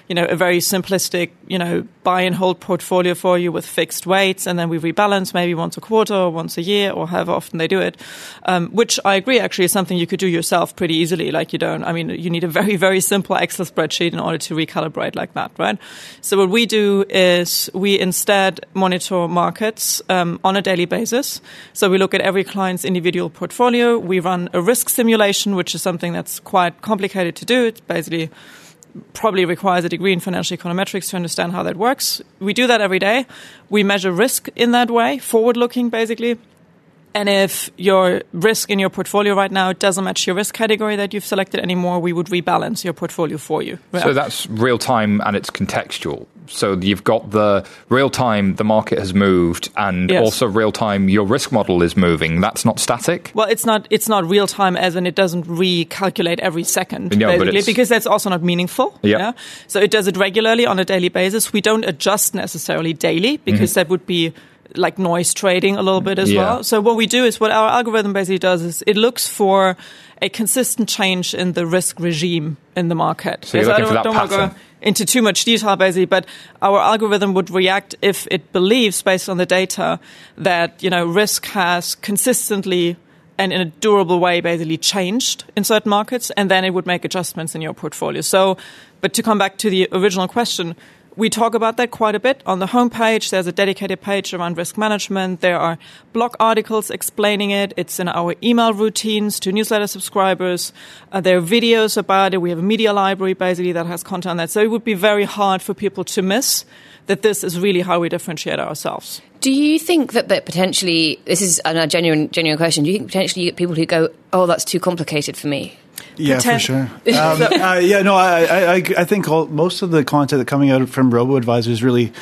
you know, a very simplistic, you know, buy and hold portfolio for you with fixed weights, and then we rebalance maybe once a quarter or once a year or however often they do it. Um, which I agree actually is something you could do yourself pretty easily. Like you don't, I mean, you need a very, very simple Excel spreadsheet in order to recalibrate like that, right? So what we do is we instead monitor markets um, on a daily basis. So we look at every client's individual portfolio. We run a risk simulation, which is something that's quite complicated to do. It's basically probably requires a degree in financial econometrics to understand how that works. We do that every day. We measure risk in that way, forward looking basically. And if your risk in your portfolio right now doesn't match your risk category that you've selected anymore, we would rebalance your portfolio for you. So that's real time and it's contextual. So you've got the real time the market has moved, and yes. also real time your risk model is moving. That's not static. Well, it's not. It's not real time as in it doesn't recalculate every second, no, basically, because that's also not meaningful. Yep. Yeah. So it does it regularly on a daily basis. We don't adjust necessarily daily because mm-hmm. that would be like noise trading a little bit as yeah. well. So what we do is what our algorithm basically does is it looks for a consistent change in the risk regime in the market. So looking for that don't pattern. Go into too much detail basically, but our algorithm would react if it believes based on the data that, you know, risk has consistently and in a durable way basically changed in certain markets and then it would make adjustments in your portfolio. So, but to come back to the original question, we talk about that quite a bit on the homepage. There's a dedicated page around risk management. There are blog articles explaining it. It's in our email routines to newsletter subscribers. Uh, there are videos about it. We have a media library basically that has content on that. So it would be very hard for people to miss that this is really how we differentiate ourselves. Do you think that, that potentially, this is a genuine, genuine question, do you think potentially you get people who go, oh, that's too complicated for me? Yeah, for sure. Um, uh, yeah, no, I, I, I think all, most of the content that coming out from robo advisors really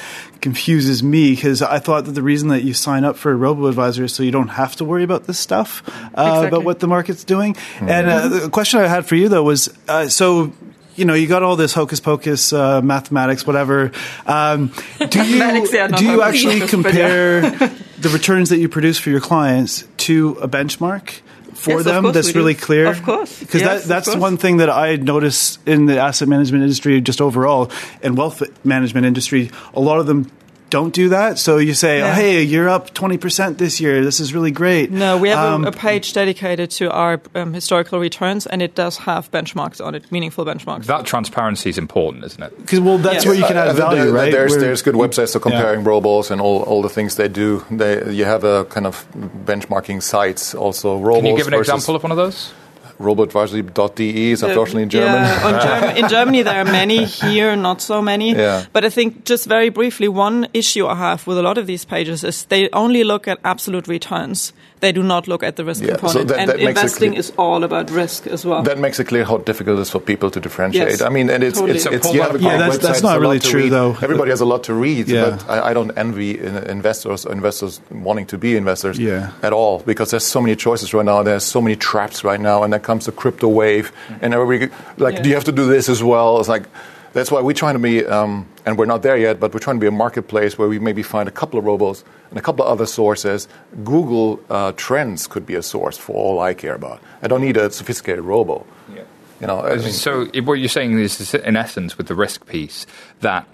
confuses me because I thought that the reason that you sign up for a robo advisor is so you don't have to worry about this stuff uh, exactly. about what the market's doing. Mm-hmm. And uh, the question I had for you though was uh, so you know, you got all this hocus pocus uh, mathematics, whatever. Um, do you yeah, do you actually compare the returns that you produce for your clients to a benchmark? For yes, them, that's really clear. Of course, because yes, that, that's one thing that I notice in the asset management industry, just overall, and wealth management industry. A lot of them don't do that. So you say, yeah. oh, hey, you're up 20% this year. This is really great. No, we have um, a, a, page dedicated to our um, historical returns, and it does have benchmarks on it, meaningful benchmarks. That transparency is important, isn't it? Because, well, that's yes. where you can add value, there, right? There's, there's good websites for comparing yeah. robos and all, all the things they do. They, you have a kind of benchmarking sites also. Robos can you give an example of one of those? roboadvisory.de is unfortunately in German. Yeah, in Germany there are many, here not so many. Yeah. But I think just very briefly, one issue I have with a lot of these pages is they only look at absolute returns they do not look at the risk yeah, component. So that, that and investing clear, is all about risk as well. That makes it clear how difficult it is for people to differentiate. Yes, I mean, and it's, totally. it's, it's, you have a yeah, that's, that's not really true, though. Everybody has a lot to read, yeah. but I, I, don't envy investors or investors wanting to be investors yeah. at all because there's so many choices right now. There's so many traps right now, and then comes the crypto wave, and everybody like, yeah. do you have to do this as well? It's like that's why we're trying to be, um, and we're not there yet, but we're trying to be a marketplace where we maybe find a couple of robos and a couple of other sources. Google uh, Trends could be a source for all I care about. I don't need a sophisticated robo. Yeah. You know, I mean, so what you're saying is, in essence, with the risk piece, that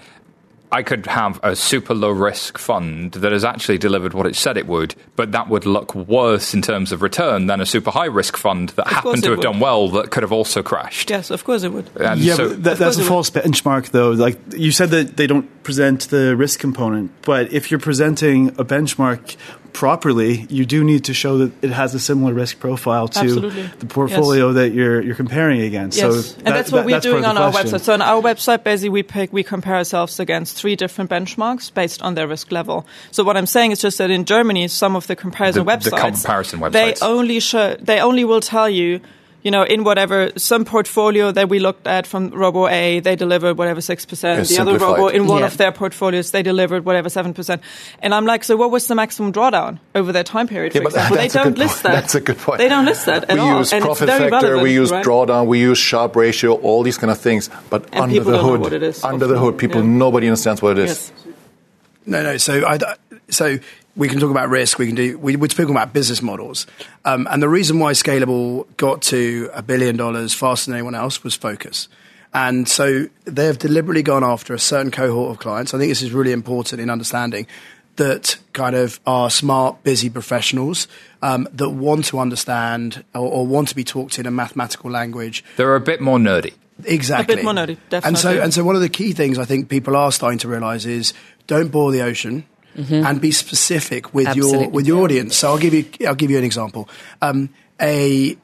I could have a super low risk fund that has actually delivered what it said it would, but that would look worse in terms of return than a super high risk fund that of happened to have would. done well that could have also crashed. Yes, of course it would. And yeah, so, that, that's a false would. benchmark, though. Like you said that they don't present the risk component, but if you're presenting a benchmark properly, you do need to show that it has a similar risk profile to Absolutely. the portfolio yes. that you're you're comparing against. Yes. So and that, that's what that, we're that's doing on our website. So on our website, basically, we pick we compare ourselves against three different benchmarks based on their risk level. So what I'm saying is just that in Germany, some of the comparison the, websites, the comparison websites, they only show they only will tell you you know, in whatever some portfolio that we looked at from Robo A, they delivered whatever six percent. The other Robo in one yeah. of their portfolios, they delivered whatever seven percent. And I'm like, so what was the maximum drawdown over that time period? For yeah, example, they don't list that. That's a good point. They don't list that at we all. We use and profit factor, relevant, we use right? drawdown, we use Sharpe ratio, all these kind of things. But and under the hood, under the hood, people yeah. nobody understands what it is. Yes. No, no. So I so we can talk about risk. We can do. We, we're talking about business models, um, and the reason why Scalable got to a billion dollars faster than anyone else was focus. And so they have deliberately gone after a certain cohort of clients. I think this is really important in understanding that kind of are smart, busy professionals um, that want to understand or, or, want to be talked in a mathematical language. They're a bit more nerdy. Exactly. A bit more nerdy, definitely. And so, and so one of the key things I think people are starting to realize is don't bore the ocean mm-hmm. and be specific with Absolutely. your with your audience. So I'll give you I'll give you an example. Um, a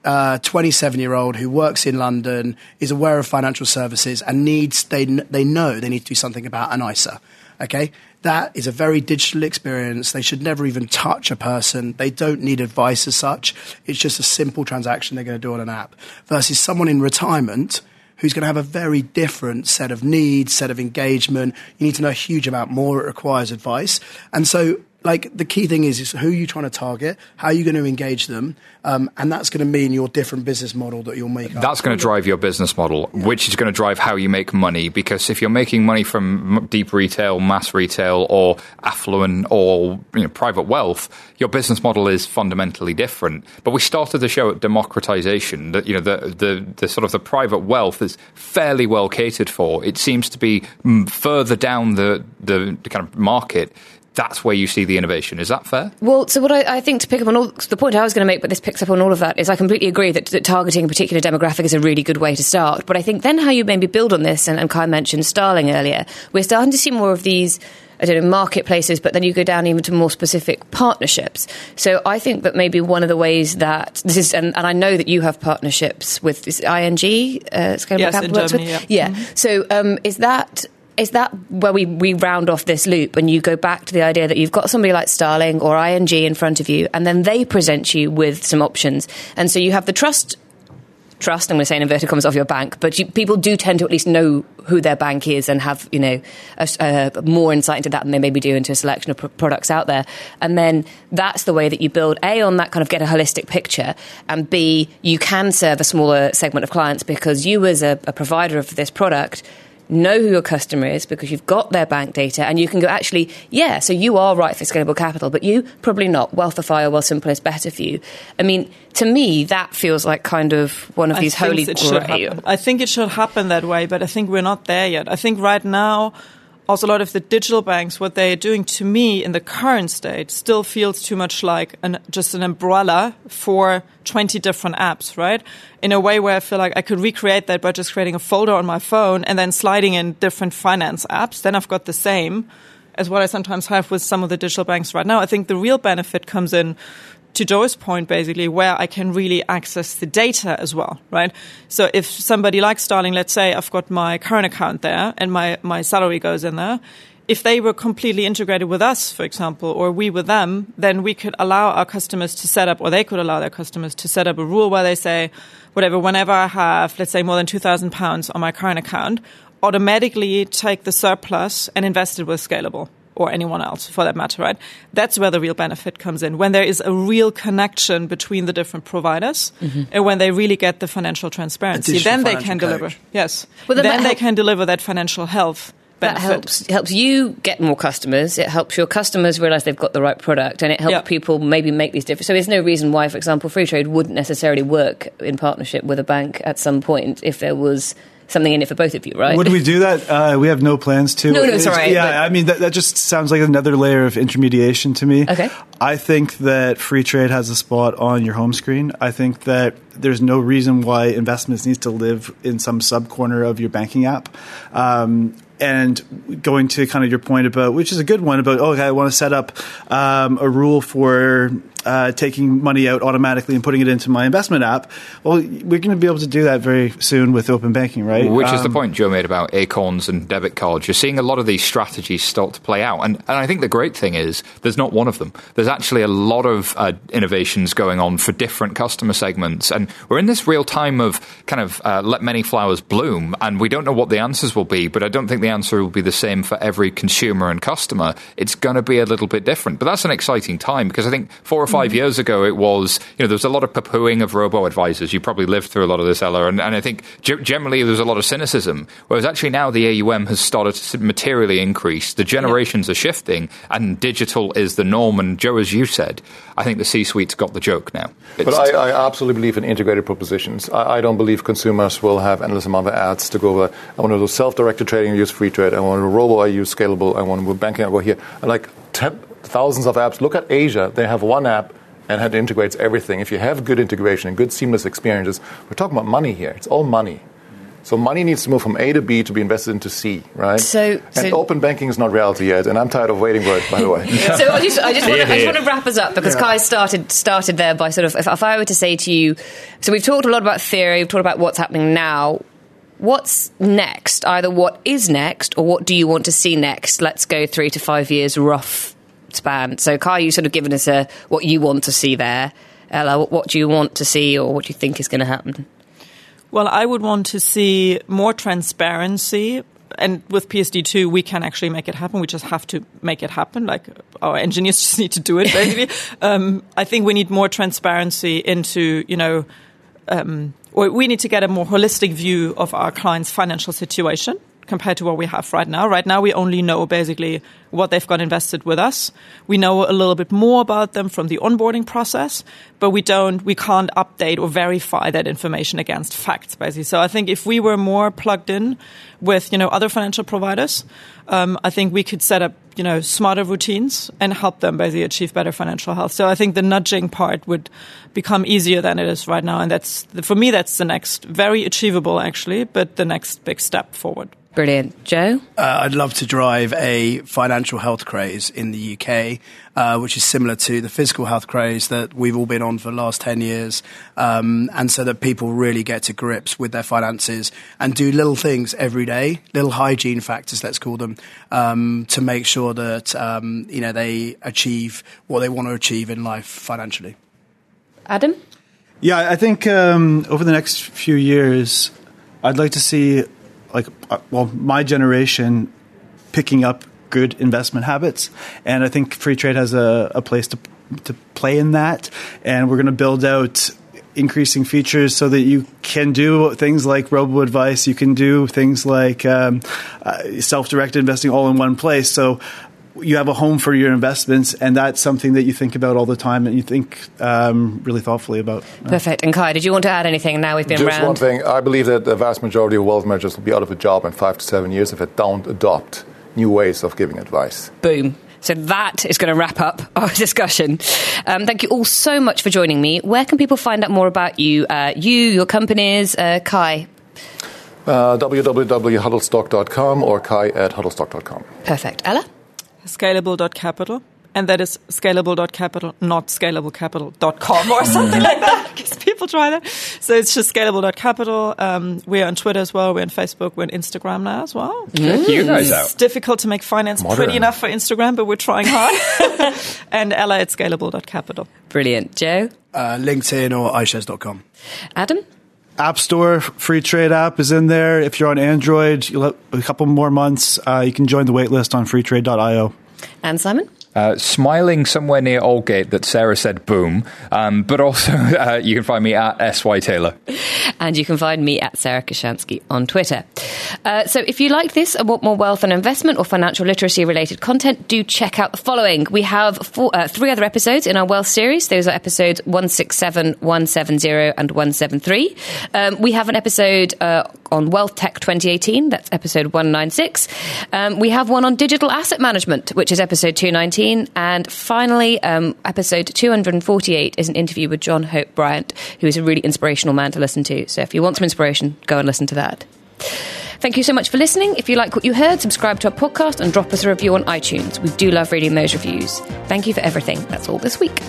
27 uh, year old who works in London is aware of financial services and needs they they know they need to do something about an ISA. Okay, that is a very digital experience. They should never even touch a person. They don't need advice as such. It's just a simple transaction they're going to do on an app. Versus someone in retirement who's going to have a very different set of needs, set of engagement. You need to know a huge amount more. It requires advice. And so like the key thing is, is who you're trying to target, how are you're going to engage them, um, and that's going to mean your different business model that you'll make. That's going to drive your business model, yeah. which is going to drive how you make money. Because if you're making money from deep retail, mass retail, or affluent or you know, private wealth, your business model is fundamentally different. But we started the show at democratization. That you know the, the the sort of the private wealth is fairly well catered for. It seems to be mm, further down the the kind of market that's where you see the innovation. Is that fair? Well, so what I, I think to pick up on all the point I was going to make, but this picks up on all of that, is I completely agree that, that, targeting a particular demographic is a really good way to start. But I think then how you maybe build on this, and, and Kai mentioned Starling earlier, we're starting to see more of these. I don't know, marketplaces, but then you go down even to more specific partnerships. So I think that maybe one of the ways that this is, and, and I know that you have partnerships with this ING, uh, Scalable yes, Capital in Germany, yeah. yeah. Mm-hmm. So um, is that is that where we, we round off this loop and you go back to the idea that you've got somebody like Starling or ING in front of you and then they present you with some options. And so you have the trust trust, I'm going to say in inverted commas, of your bank, but you, people do tend to at least know who their bank is and have, you know, a, a, uh, more insight into that than they maybe do into a selection of pr- products out there. And then that's the way that you build, A, on that kind of get a holistic picture, and B, you can serve a smaller segment of clients because you as a, a provider of this product know who your customer is because you've got their bank data and you can go, actually, yeah, so you are right for scalable capital, but you probably not. Wealthify or Wealthsimple is better for you. I mean, to me, that feels like kind of one of these holy grail. I think it should happen that way, but I think we're not there yet. I think right now, also a lot of the digital banks, what they're doing to me in the current state still feels too much like an, just an umbrella for 20 different apps, right? In a way where I feel like I could recreate that by just creating a folder on my phone and then sliding in different finance apps. Then I've got the same as what I sometimes have with some of the digital banks right now. I think the real benefit comes in to Joe's point, basically, where I can really access the data as well, right? So if somebody like Starling, let's say I've got my current account there and my, my salary goes in there, if they were completely integrated with us, for example, or we with them, then we could allow our customers to set up, or they could allow their customers to set up a rule where they say, whatever, whenever I have, let's say, more than £2,000 on my current account, automatically take the surplus and invest it with Scalable or anyone else for that matter, right? That's where the real benefit comes in. When there is a real connection between the different providers mm-hmm. and when they really get the financial transparency, then they can deliver. Yes. Well, then, then they can deliver that financial health. Benefit. That helps helps you get more customers. It helps your customers realize they've got the right product, and it helps yep. people maybe make these different. So there's no reason why, for example, Freetrade wouldn't necessarily work in partnership with a bank at some point if there was something in it for both of you, right? Would we do that? Uh, we have no plans to. No, no, sorry. Yeah, but... I mean that, that just sounds like another layer of intermediation to me. Okay. I think that Freetrade has a spot on your home screen. I think that there's no reason why investments needs to live in some sub corner of your banking app. Um, and going to kind of your point about, which is a good one about, oh, okay, I want to set up um, a rule for uh, taking money out automatically and putting it into my investment app. Well, we're going to be able to do that very soon with open banking, right? Which um, is the um, point Joe made about acorns and debit cards. You're seeing a lot of these strategies start to play out. And, and I think the great thing is there's not one of them. There's actually a lot of uh, innovations going on for different customer segments. And we're in this real time of kind of uh, let many flowers bloom. And we don't know what the answers will be, but I don't think the answer will be the same for every consumer and customer. It's going to be a little bit different. But that's an exciting time because I think four or five mm. years ago, it was, you know, there was a lot of poo-pooing of robo advisors. You probably lived through a lot of this, Ella. And, and I think g- generally there was a lot of cynicism. Whereas actually now the AUM has started to materially increase. The generations yeah. are shifting and digital is the norm. And Joe, as you said, I think the C-suite's got the joke now. It's but I, I, absolutely believe in integrated propositions. I, I, don't believe consumers will have endless amount of ads to go over. I want to do self-directed trading, I use Freetrade. I want to do robo, I use Scalable. I want to do banking, I go here. I like ten, thousands of apps. Look at Asia. They have one app and it integrates everything. If you have good integration and good seamless experiences, we're talking about money here. It's all money. So money needs to move from A to B to be invested into C, right? So, and so open banking is not reality yet, and I'm tired of waiting for it. By the way. so I just, I just, want to, I just want to wrap us up because yeah. Kai started started there by sort of. If, if I were to say to you, so we've talked a lot about theory, we've talked about what's happening now. What's next? Either what is next or what do you want to see next? Let's go three to five years rough span. So, Kai, you sort of given us a what you want to see there. Ella, what, what do you want to see or what do you think is going to happen? Well, I would want to see more transparency. And with PSD2, we can actually make it happen. We just have to make it happen. Like our engineers just need to do it, basically. um, I think we need more transparency into, you know, um, or we need to get a more holistic view of our clients' financial situation compared to what we have right now. Right now, we only know basically what they've got invested with us. We know a little bit more about them from the onboarding process, but we don't, we can't update or verify that information against facts, basically. So I think if we were more plugged in with, you know, other financial providers, um, I think we could set up you know, smarter routines and help them basically achieve better financial health. So I think the nudging part would become easier than it is right now. And that's, for me, that's the next, very achievable actually, but the next big step forward. Brilliant. Joe? Uh, I'd love to drive a financial health craze in the UK, uh, which is similar to the physical health craze that we've all been on for the last 10 years. Um, and so that people really get to grips with their finances and do little things every day, little hygiene factors, let's call them, um, to make sure that, um, you know, they achieve what they want to achieve in life financially. Adam? Yeah, I think um, over the next few years, I'd like to see like uh, well my generation picking up good investment habits and i think Freetrade has a, a place to to play in that and we're going to build out increasing features so that you can do things like robo advice you can do things like um, uh, self-directed investing all in one place. So you have a home for your investments, and that's something that you think about all the time and you think um, really thoughtfully about. Perfect. And Kai, did you want to add anything? Now we've been Just round. one thing. I believe that the vast majority of wealth managers will be out of a job in five to seven years if they don't adopt new ways of giving advice. Boom. So that is going to wrap up our discussion. Um, thank you all so much for joining me. Where can people find out more about you, uh, you, your companies, uh, Kai? Uh, www.huddlestock.com or kai at huddlestock.com. Perfect. Ella? Scalable.capital. And that is scalable.capital, not scalablecapital.com or something like that, because people try that. So it's just scalable.capital. Um, we're on Twitter as well. We're on Facebook. We're on Instagram now as well. Check you guys out. It's difficult to make finance Modern. pretty enough for Instagram, but we're trying hard. and Ella at scalable.capital. Brilliant. Joe? Uh, LinkedIn or iShares.com. Adam? App Store Freetrade app is in there. If you're on Android, a couple more months. Uh, you can join the waitlist on freetrade.io. And Simon? Uh, smiling somewhere near Aldgate that Sarah said boom, um, but also uh, you can find me at SY Taylor. And you can find me at Sarah Kocianski on Twitter. Uh, so if you like this and want more wealth and investment or financial literacy related content, do check out the following. We have four, uh, three other episodes in our wealth series. Those are episodes 167, 170, and 173. Um, we have an episode uh, on Wealth Tech 2018. That's episode 196. Um, we have one on digital asset management, which is episode 219. And finally, um, episode 248 is an interview with John Hope Bryant, who is a really inspirational man to listen to. So if you want some inspiration, go and listen to that. Thank you so much for listening. If you like what you heard, subscribe to our podcast and drop us a review on iTunes. We do love reading those reviews. Thank you for everything. That's all this week.